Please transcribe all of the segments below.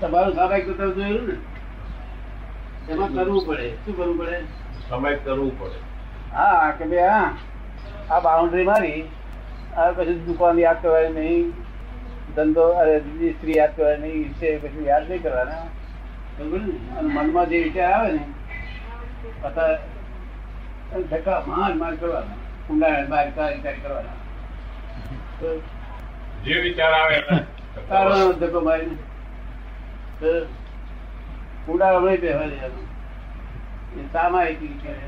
તમારું સ્વાભાવિક તો તમે જોયું ને. એમાં કરવું પડે. શું કરવું પડે? સમય કરવું પડે. હા કે ભાઈ હા આ બાઉન્ડ્રી મારી. આ પછી દુકાન યાદ કરવાની નહીં. ધંધો અરે સ્ત્રી યાદ કરવાની નહીં. વિશે પછી યાદ નહીં કરવાના. બરોબર ને? અને મનમાં જે વિચાર આવે ને અત્યારે ધક્કા માર માર કરવાના. ઊંડા બાર કાઢી કાઢી કરવાના. જે વિચાર આવે તારો ધક્કો મારીને. તો દેવાનું એ સામાયિક રહે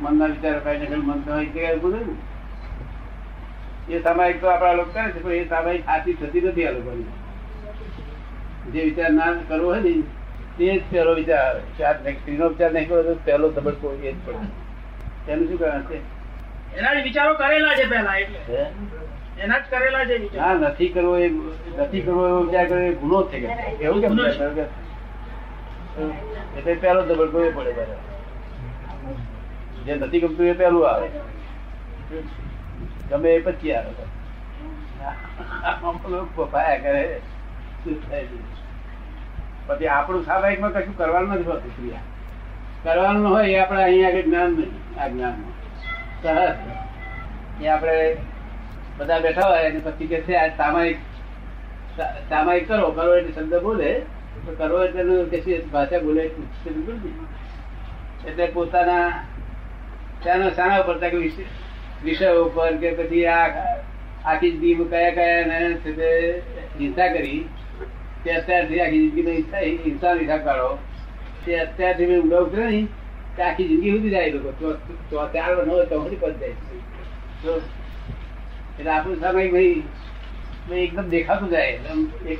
મનના વિચારો કાઢી મન તો એ સામાયિક તો આપણા લોકો કરે છે, પણ એ સામાયિક સાચી થતી નથી આ લોકોની. જે વિચાર ના કરવો હોય ને તે જ પહેલો વિચાર આવે. સ્ત્રીનો વિચાર નહીં કરો તો પહેલો ધબડકો એ જ પડે. તેનું શું કારણ છે? એના જ વિચારો કરેલા છે પહેલા એટલે. એના જ કરેલા છે વિચાર. ના નથી કરવો એ નથી કરવો એવો વિચાર કર્યો એ ગુનો છે એવું કેમ ગુનો છે. વિચાર કર્યો કે? એટલે પહેલો ધબડકો એ પડે બરાબર જે નથી ગમતું એ પહેલું આવે. ગમે એ પછી આવે. આમાં કરે? પછી આપણું સ્વાભાવિકમાં કશું કરવાનું નથી હોતું ક્રિયા. કરવાનું હોય એ આપણે અહીંયા આગળ જ્ઞાન નહીં આ જ્ઞાનમાં. સહજ ત્યાં આપણે બધા બેઠા હોય અને પછી કે છે, આ સામાયિક સામાયિક કરો કરો એટલે શબ્દ બોલે. તો કરો એટલે કશી ભાષા બોલે એટલું પોતાના ત્યાંનો શાના ઉપર કે વિષય ઉપર કે પછી આ, આખી જિંદગી કયા કયા ને છે હિંસા કરી. તે અત્યારથી આખી જિંદગીમાં હિંસા હિંસા હિસાબ કાઢો. તે અત્યારથી મેં ઊંડા ઉતરે નહીં. આખી જિંદગી સુધી જાય લોકો. ચાર વર્ષ હોય તો સુધી પદ જાય. એટલે આપણું સમય ભાઈ એકદમ દેખાતું જાય. એકદમ એક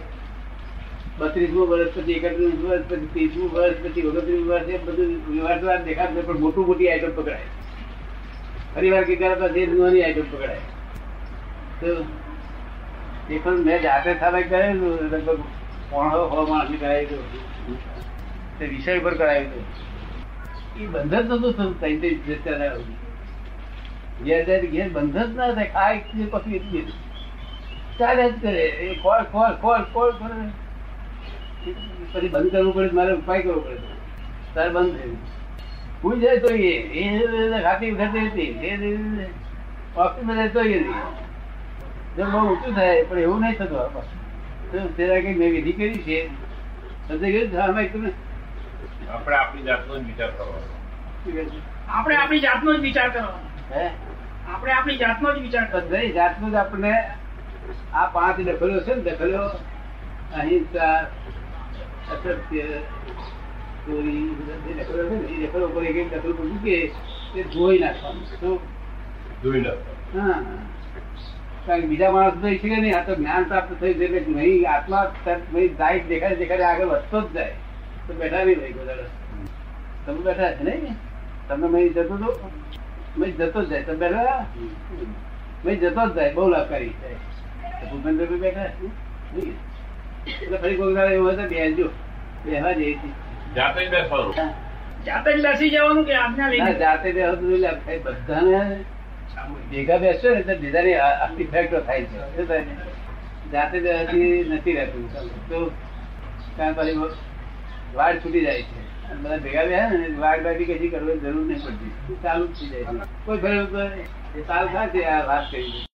બત્રીસમું વર્ષ પછી એકત્રીસ વર્ષ પછી, ત્રીસમું વર્ષ પછી ઓગણત્રીસ વર્ષ એ બધું વ્યવહાર દેખાતું પણ મોટું મોટી આઈટમ પકડાય. ફરી વાર કે ત્યારે પછી એ નાની આઈટમ પકડાય. તો એ પણ મેં જાતે સામાયિક કરેલું લગભગ પોણો હો માણસની કરાવી તે વિષય પર કરાવ્યું હતું. એ બંધ જ નતું થતું તઈ જતા ઘેર જાય ઘેર બંધ જ ના થાય ખાય કે પછી એટલી જ. કરે. એ ખોળ ખોળ ખોળ ખોળ કરે. પછી બંધ કરવું પડે મારે ઉપાય કરવો પડે. તારે બંધ થયું ભૂલ જાય તો એ. ખાતી વખતે હતી. ઓફિસમાં જાય તો એ જો બહુ ઊંચું થાય, પણ એવું નહીં થતું પાછું. તેરા કઈ મેં વિધિ કરી છે. તમે કહ્યું અમે તમે આપણે આપણી જાતનો જ વિચાર કરવાનો? આપણે આપણી જાતનો જ વિચાર કરવાનો. હે? આપણે આપણી જાતનો જ વિચાર કરવાનો. બધાય જાતનું જ આપણને આ પાંચ દખલો છે ને દખલો અહિંસા અસત્ય ચોરી દખલો છે ને એ દખલો પર એક એક દખલ પર મૂકીએ તે ધોઈ નાખવાનું. શું? જોઈ નાખવાનું. હા. કારણ કે બીજા માણસ તો શીખે નહીં આ તો જ્ઞાન પ્રાપ્ત થયું છે એટલે નહીં આત્મા તરત ભાઈ દેખાડે દેખાય દેખાય આગળ વધતો જ જાય. તો બેઠા નહીં ભાઈ કોઈ તમે બેઠા છે નહીં? તમે મેં જતો તો મેં જતો જ જાય. તમે બેઠા મેં જતો જ જાય બહુ લાભકારી. થાય ભૂપેન્દ્ર ભાઈ બેઠા એટલે ફરી કોઈ એવું હોય બેસજો. બેહવા જઈએ જાતે જ બેસવાનું જાતે જ બેસી જવાનું કે આજ્ઞા લઈને જાતે બેહો તો શું લાભ થાય? બધાને ભેગા બેસશો ને તો બીજાની ઇફેક્ટો થાય છે. થાય છે? જાતે નથી રહેતું. તો કારણ પછી વાડ છૂટી જાય છે. બધા ભેગા બેહે ને વાડ બાકી કશી કરવાની જરૂર નહીં પડતી. ચાલુ જ થઈ જાય છે. કોઈ એ ચાલુ થાય છે આ વાત કરી.